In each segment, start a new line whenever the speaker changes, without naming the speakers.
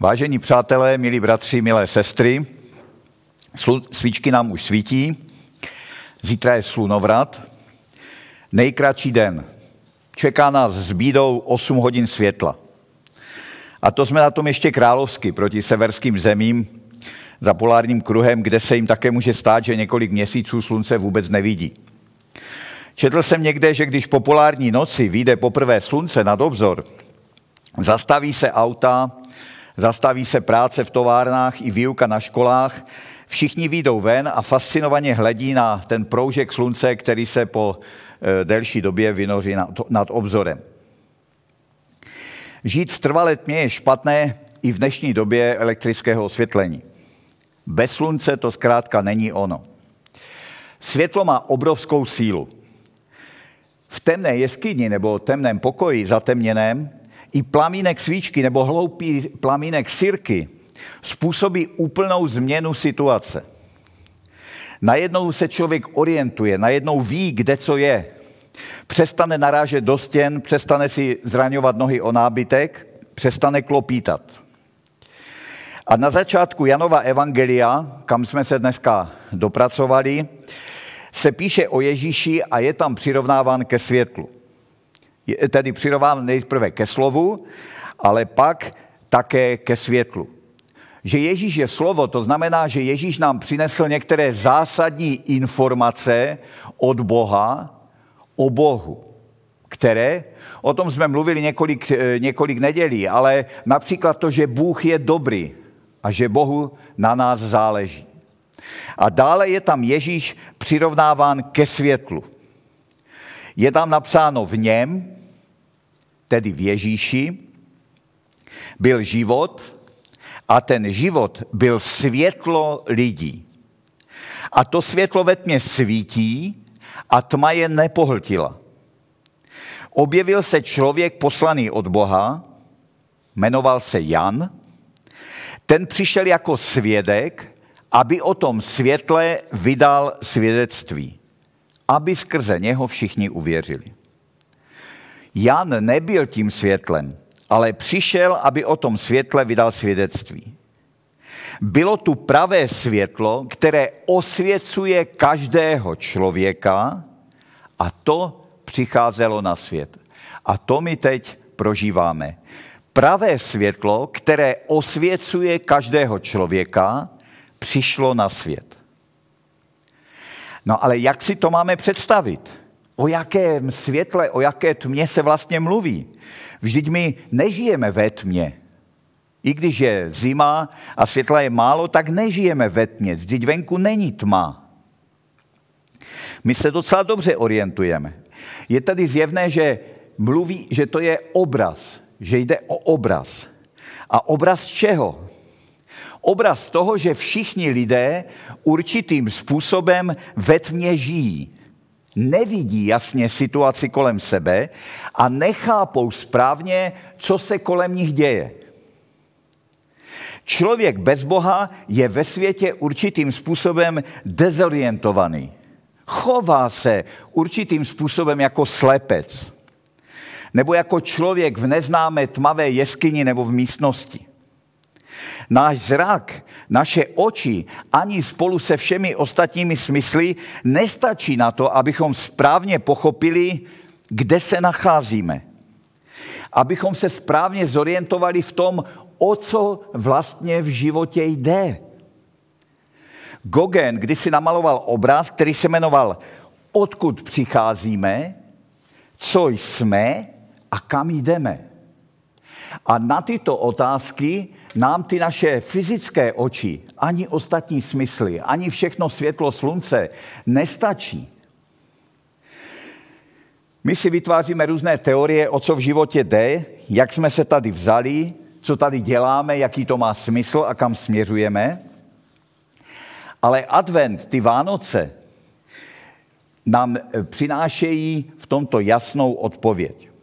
Vážení přátelé, milí bratři, milé sestry, svíčky nám už svítí, zítra je slunovrat, nejkratší den. Čeká nás s bídou 8 hodin světla. A to jsme na tom ještě královsky proti severským zemím za polárním kruhem, kde se jim také může stát, že několik měsíců slunce vůbec nevidí. Četl jsem někde, že když po polární noci vyjde poprvé slunce nad obzor, zastaví se auta, zastaví se práce v továrnách i výuka na školách, všichni výjdou ven a fascinovaně hledí na ten proužek slunce, který se po eh, delší době vynoří nad obzorem. Žít v trvalé tmě je špatné i v dnešní době elektrického osvětlení. Bez slunce to zkrátka není ono. Světlo má obrovskou sílu. V temné jeskyni nebo temném pokoji zatemněném i plamínek svíčky nebo hloupý plamínek sirky způsobí úplnou změnu situace. Najednou se člověk orientuje, najednou ví, kde co je. Přestane narážet do stěn, přestane si zraňovat nohy o nábytek, přestane klopítat. A na začátku Janova Evangelia, kam jsme se dneska dopracovali, se píše o Ježíši a je tam přirovnáván ke světlu. Je tedy přirovnáván nejprve ke slovu, ale pak také ke světlu. Že Ježíš je slovo, to znamená, že Ježíš nám přinesl některé zásadní informace od Boha o Bohu, které, o tom jsme mluvili několik, eh, několik nedělí, ale například to, že Bůh je dobrý a že Bohu na nás záleží. A dále je tam Ježíš přirovnáván ke světlu. Je tam napsáno v něm, tedy v Ježíši, byl život a ten život byl světlo lidí. A to světlo ve tmě svítí a tma je nepohltila. Objevil se člověk poslaný od Boha, jmenoval se Jan, ten přišel jako svědek aby o tom světle vydal svědectví, aby skrze něho všichni uvěřili. Jan nebyl tím světlem, ale přišel, aby o tom světle vydal svědectví. Bylo tu pravé světlo, které osvěcuje každého člověka a to přicházelo na svět. A to my teď prožíváme. Pravé světlo, které osvěcuje každého člověka přišlo na svět. No ale jak si to máme představit? O jakém světle, o jaké tmě se vlastně mluví? Vždyť my nežijeme ve tmě. I když je zima a světla je málo, tak nežijeme ve tmě. Vždyť venku není tma. My se docela dobře orientujeme. Je tady zjevné, že mluví, že to je obraz, že jde o obraz. A obraz čeho? Obraz toho, že všichni lidé určitým způsobem ve tmě žijí. Nevidí jasně situaci kolem sebe a nechápou správně, co se kolem nich děje. Člověk bez Boha je ve světě určitým způsobem dezorientovaný. Chová se určitým způsobem jako slepec. Nebo jako člověk v neznámé tmavé jeskyni nebo v místnosti. Náš zrak, naše oči ani spolu se všemi ostatními smysly nestačí na to, abychom správně pochopili, kde se nacházíme. Abychom se správně zorientovali v tom, o co vlastně v životě jde. Gogen kdysi namaloval obraz, který se jmenoval Odkud přicházíme, co jsme a kam jdeme. A na tyto otázky nám ty naše fyzické oči, ani ostatní smysly, ani všechno světlo slunce nestačí. My si vytváříme různé teorie, o co v životě jde, jak jsme se tady vzali, co tady děláme, jaký to má smysl a kam směřujeme. Ale advent, ty Vánoce, nám přinášejí v tomto jasnou odpověď.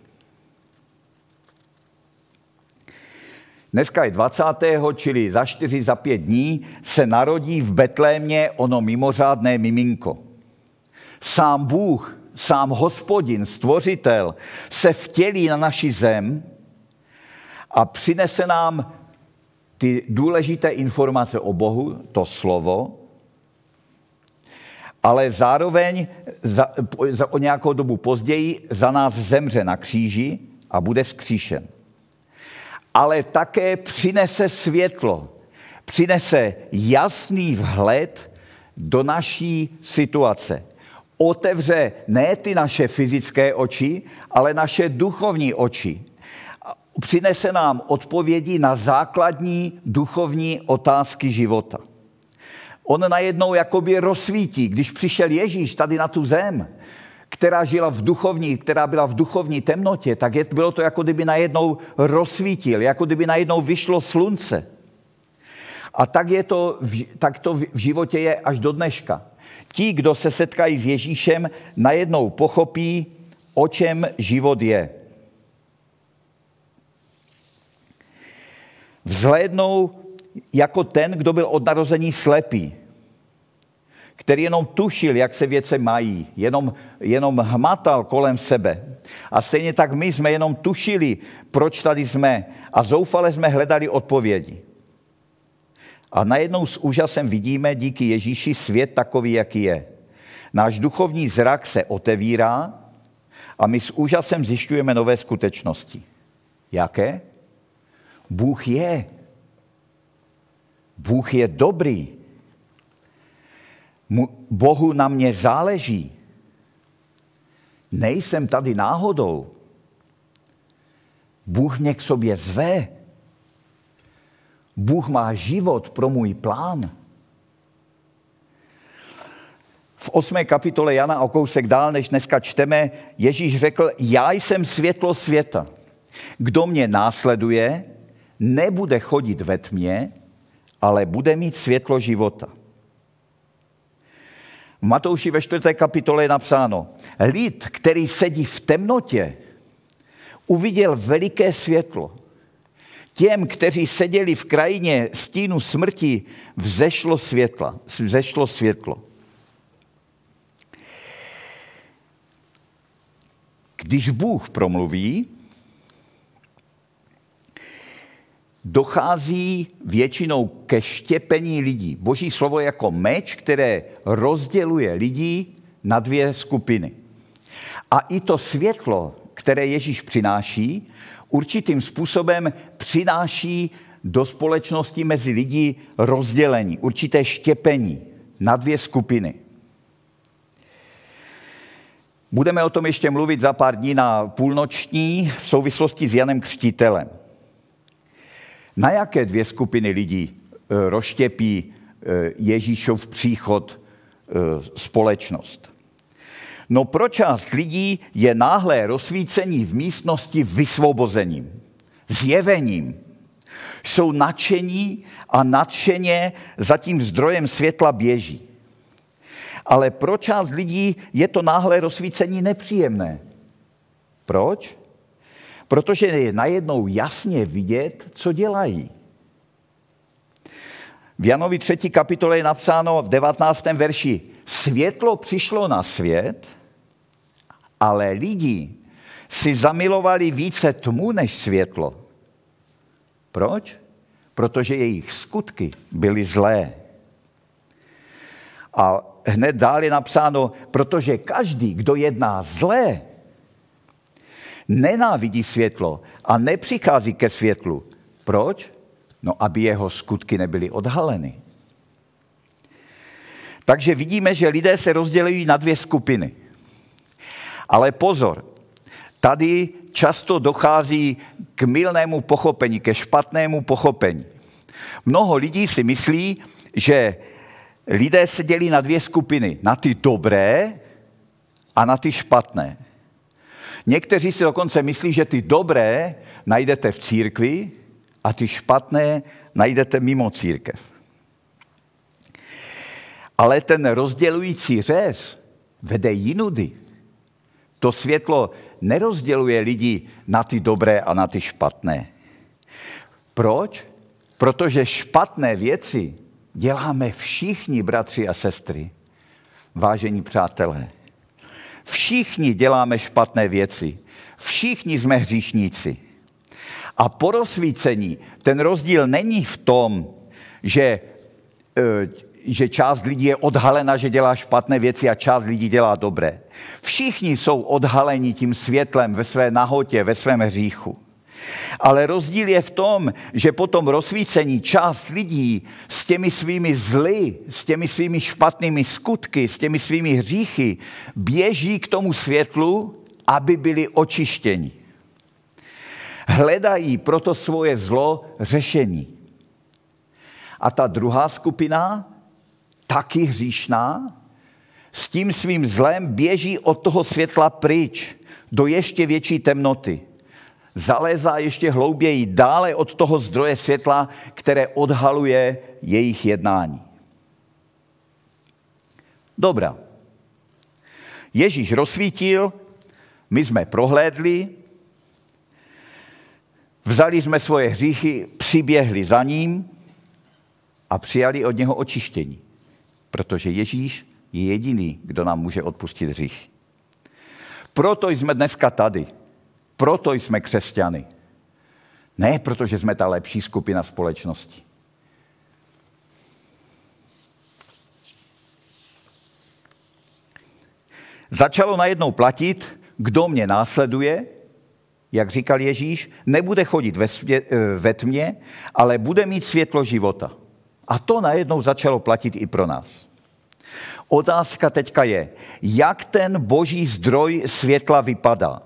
Dneska je 20. čili za 4, za 5 dní se narodí v Betlémě ono mimořádné miminko. Sám Bůh, sám hospodin, stvořitel, se vtělí na naši zem a přinese nám ty důležité informace o Bohu, to slovo, ale zároveň za, za, o nějakou dobu později za nás zemře na kříži a bude vzkříšen. Ale také přinese světlo, přinese jasný vhled do naší situace. Otevře ne ty naše fyzické oči, ale naše duchovní oči. Přinese nám odpovědi na základní duchovní otázky života. On najednou jakoby rozsvítí, když přišel Ježíš tady na tu zem, která žila v duchovní, která byla v duchovní temnotě, tak je, bylo to jako kdyby najednou rozsvítil, jako kdyby najednou vyšlo slunce. A tak, je to, tak to v životě je až do dneška. Ti, kdo se setkají s Ježíšem, najednou pochopí, o čem život je. Vzhlédnou jako ten, kdo byl od narození slepý, který jenom tušil, jak se věce mají, jenom, jenom hmatal kolem sebe. A stejně tak my jsme jenom tušili, proč tady jsme a zoufale jsme hledali odpovědi. A najednou s úžasem vidíme díky Ježíši svět takový, jaký je. Náš duchovní zrak se otevírá a my s úžasem zjišťujeme nové skutečnosti. Jaké? Bůh je. Bůh je dobrý. Bohu na mě záleží. Nejsem tady náhodou. Bůh mě k sobě zve. Bůh má život pro můj plán. V 8. kapitole Jana o kousek dál, než dneska čteme, Ježíš řekl, já jsem světlo světa. Kdo mě následuje, nebude chodit ve tmě, ale bude mít světlo života. Matouši ve 4. kapitole je napsáno, lid, který sedí v temnotě, uviděl veliké světlo. Těm, kteří seděli v krajině stínu smrti, vzešlo, světla, vzešlo světlo. Když Bůh promluví, dochází většinou ke štěpení lidí. Boží slovo je jako meč, které rozděluje lidi na dvě skupiny. A i to světlo, které Ježíš přináší, určitým způsobem přináší do společnosti mezi lidi rozdělení, určité štěpení na dvě skupiny. Budeme o tom ještě mluvit za pár dní na půlnoční v souvislosti s Janem Křtitelem. Na jaké dvě skupiny lidí eh, rozštěpí eh, Ježíšov příchod eh, společnost? No pro část lidí je náhlé rozsvícení v místnosti vysvobozením, zjevením. Jsou nadšení a nadšeně za tím zdrojem světla běží. Ale pro část lidí je to náhlé rozsvícení nepříjemné. Proč? Protože je najednou jasně vidět, co dělají. V Janovi 3. kapitole je napsáno v 19. verši, světlo přišlo na svět, ale lidi si zamilovali více tmu než světlo. Proč? Protože jejich skutky byly zlé. A hned dál je napsáno, protože každý, kdo jedná zlé, nenávidí světlo a nepřichází ke světlu. Proč? No, aby jeho skutky nebyly odhaleny. Takže vidíme, že lidé se rozdělují na dvě skupiny. Ale pozor, tady často dochází k milnému pochopení, ke špatnému pochopení. Mnoho lidí si myslí, že lidé se dělí na dvě skupiny. Na ty dobré a na ty špatné. Někteří si dokonce myslí, že ty dobré najdete v církvi a ty špatné najdete mimo církev. Ale ten rozdělující řez vede jinudy. To světlo nerozděluje lidi na ty dobré a na ty špatné. Proč? Protože špatné věci děláme všichni, bratři a sestry, vážení přátelé. Všichni děláme špatné věci. Všichni jsme hříšníci. A po rozsvícení ten rozdíl není v tom, že, eh, že část lidí je odhalena, že dělá špatné věci a část lidí dělá dobré. Všichni jsou odhaleni tím světlem ve své nahotě, ve svém hříchu. Ale rozdíl je v tom, že po tom rozsvícení část lidí s těmi svými zly, s těmi svými špatnými skutky, s těmi svými hříchy běží k tomu světlu, aby byli očištěni. Hledají proto svoje zlo řešení. A ta druhá skupina, taky hříšná, s tím svým zlem běží od toho světla pryč do ještě větší temnoty zalézá ještě hlouběji dále od toho zdroje světla, které odhaluje jejich jednání. Dobrá. Ježíš rozsvítil, my jsme prohlédli, vzali jsme svoje hříchy, přiběhli za ním a přijali od něho očištění, protože Ježíš je jediný, kdo nám může odpustit hřích. Proto jsme dneska tady. Proto jsme křesťany. Ne protože jsme ta lepší skupina společnosti. Začalo najednou platit, kdo mě následuje, jak říkal Ježíš, nebude chodit ve, svě, eh, ve tmě, ale bude mít světlo života. A to najednou začalo platit i pro nás. Otázka teďka je, jak ten boží zdroj světla vypadá.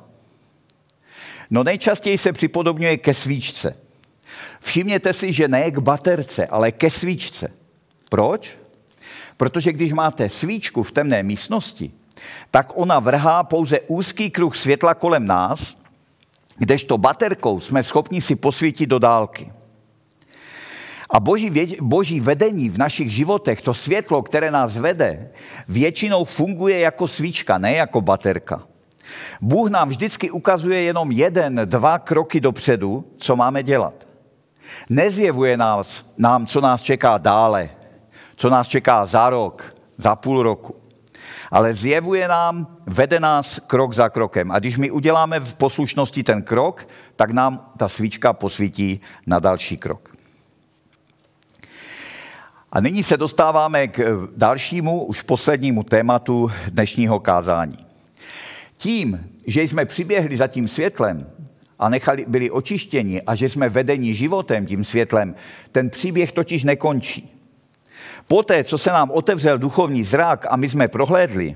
No nejčastěji se připodobňuje ke svíčce. Všimněte si, že ne k baterce, ale ke svíčce. Proč? Protože když máte svíčku v temné místnosti, tak ona vrhá pouze úzký kruh světla kolem nás, kdežto baterkou jsme schopni si posvítit do dálky. A boží, vě, boží vedení v našich životech, to světlo, které nás vede, většinou funguje jako svíčka, ne jako baterka. Bůh nám vždycky ukazuje jenom jeden, dva kroky dopředu, co máme dělat. Nezjevuje nás, nám, co nás čeká dále, co nás čeká za rok, za půl roku. Ale zjevuje nám, vede nás krok za krokem. A když my uděláme v poslušnosti ten krok, tak nám ta svíčka posvítí na další krok. A nyní se dostáváme k dalšímu, už poslednímu tématu dnešního kázání. Tím, že jsme přiběhli za tím světlem a nechali, byli očištěni a že jsme vedeni životem tím světlem, ten příběh totiž nekončí. Poté, co se nám otevřel duchovní zrak a my jsme prohlédli,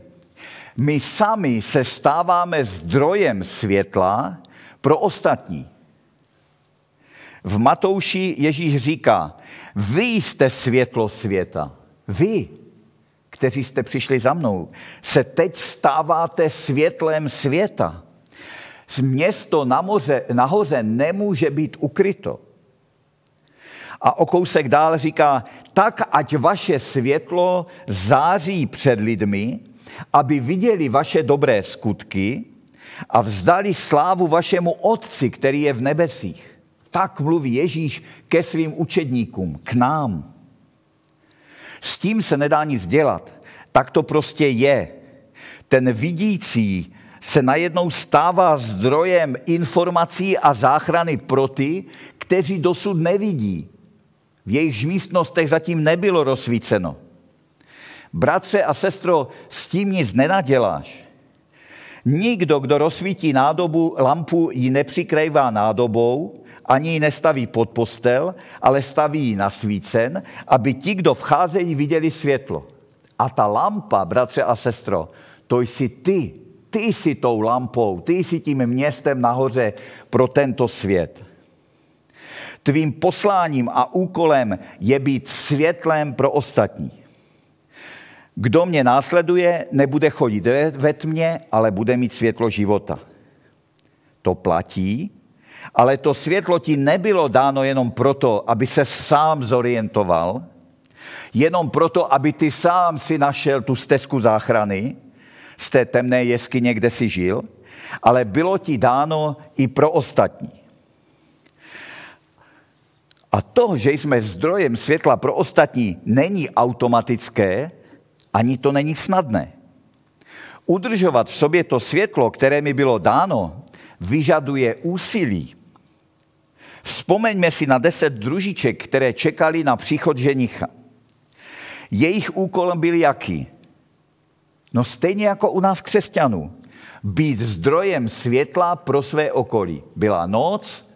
my sami se stáváme zdrojem světla pro ostatní. V Matouši Ježíš říká, vy jste světlo světa. Vy kteří jste přišli za mnou, se teď stáváte světlem světa. Město na moře, nahoře nemůže být ukryto. A o kousek dál říká, tak ať vaše světlo září před lidmi, aby viděli vaše dobré skutky a vzdali slávu vašemu Otci, který je v nebesích. Tak mluví Ježíš ke svým učedníkům, k nám. S tím se nedá nic dělat. Tak to prostě je. Ten vidící se najednou stává zdrojem informací a záchrany pro ty, kteří dosud nevidí. V jejich místnostech zatím nebylo rozsvíceno. Bratře a sestro, s tím nic nenaděláš. Nikdo, kdo rozsvítí nádobu, lampu ji nepřikrývá nádobou, ani ji nestaví pod postel, ale staví ji na svícen, aby ti, kdo vcházejí, viděli světlo. A ta lampa, bratře a sestro, to jsi ty. Ty jsi tou lampou, ty jsi tím městem nahoře pro tento svět. Tvým posláním a úkolem je být světlem pro ostatní. Kdo mě následuje, nebude chodit ve tmě, ale bude mít světlo života. To platí, ale to světlo ti nebylo dáno jenom proto, aby se sám zorientoval, jenom proto, aby ty sám si našel tu stezku záchrany z té temné jeskyně, kde si žil, ale bylo ti dáno i pro ostatní. A to, že jsme zdrojem světla pro ostatní, není automatické, ani to není snadné. Udržovat v sobě to světlo, které mi bylo dáno, vyžaduje úsilí. Vzpomeňme si na deset družiček, které čekali na příchod ženicha. Jejich úkolem byl jaký? No stejně jako u nás křesťanů. Být zdrojem světla pro své okolí. Byla noc,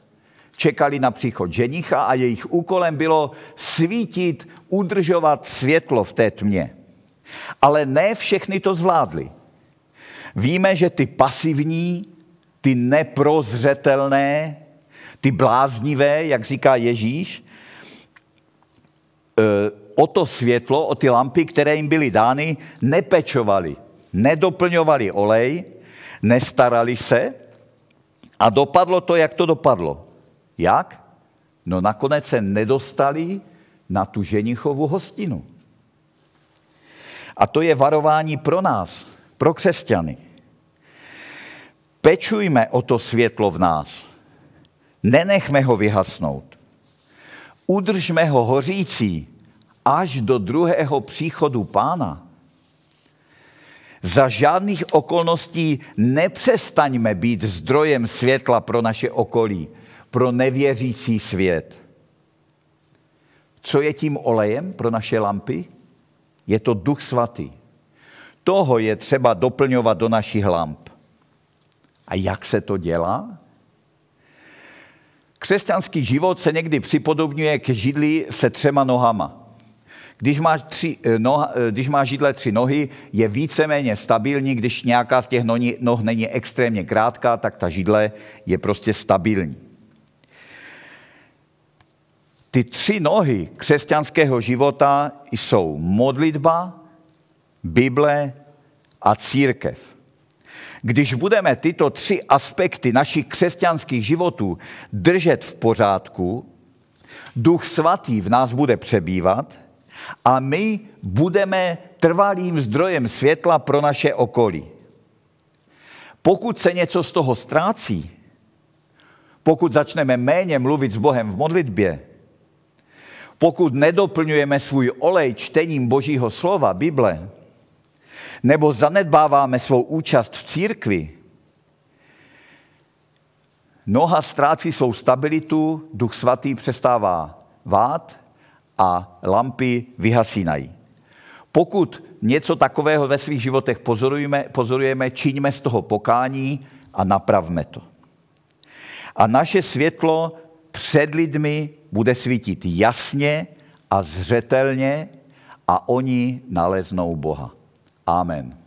čekali na příchod ženicha a jejich úkolem bylo svítit, udržovat světlo v té tmě. Ale ne všechny to zvládli. Víme, že ty pasivní, ty neprozřetelné, ty bláznivé, jak říká Ježíš, e, o to světlo, o ty lampy, které jim byly dány, nepečovali, nedoplňovali olej, nestarali se a dopadlo to, jak to dopadlo. Jak? No nakonec se nedostali na tu ženichovu hostinu. A to je varování pro nás, pro křesťany. Pečujme o to světlo v nás. Nenechme ho vyhasnout. Udržme ho hořící až do druhého příchodu pána. Za žádných okolností nepřestaňme být zdrojem světla pro naše okolí, pro nevěřící svět. Co je tím olejem pro naše lampy? Je to duch svatý. Toho je třeba doplňovat do našich lamp. A jak se to dělá? Křesťanský život se někdy připodobňuje k židli se třema nohama. Když má, tři, eh, noha, eh, když má židle tři nohy, je víceméně stabilní, když nějaká z těch noh není extrémně krátká, tak ta židle je prostě stabilní. Ty tři nohy křesťanského života jsou modlitba, Bible a církev. Když budeme tyto tři aspekty našich křesťanských životů držet v pořádku, Duch Svatý v nás bude přebývat a my budeme trvalým zdrojem světla pro naše okolí. Pokud se něco z toho ztrácí, pokud začneme méně mluvit s Bohem v modlitbě, pokud nedoplňujeme svůj olej čtením Božího slova, Bible, nebo zanedbáváme svou účast v církvi, noha ztrácí svou stabilitu, duch svatý přestává vát a lampy vyhasínají. Pokud něco takového ve svých životech pozorujeme, pozorujeme, čiňme z toho pokání a napravme to. A naše světlo před lidmi bude svítit jasně a zřetelně a oni naleznou Boha. Amen.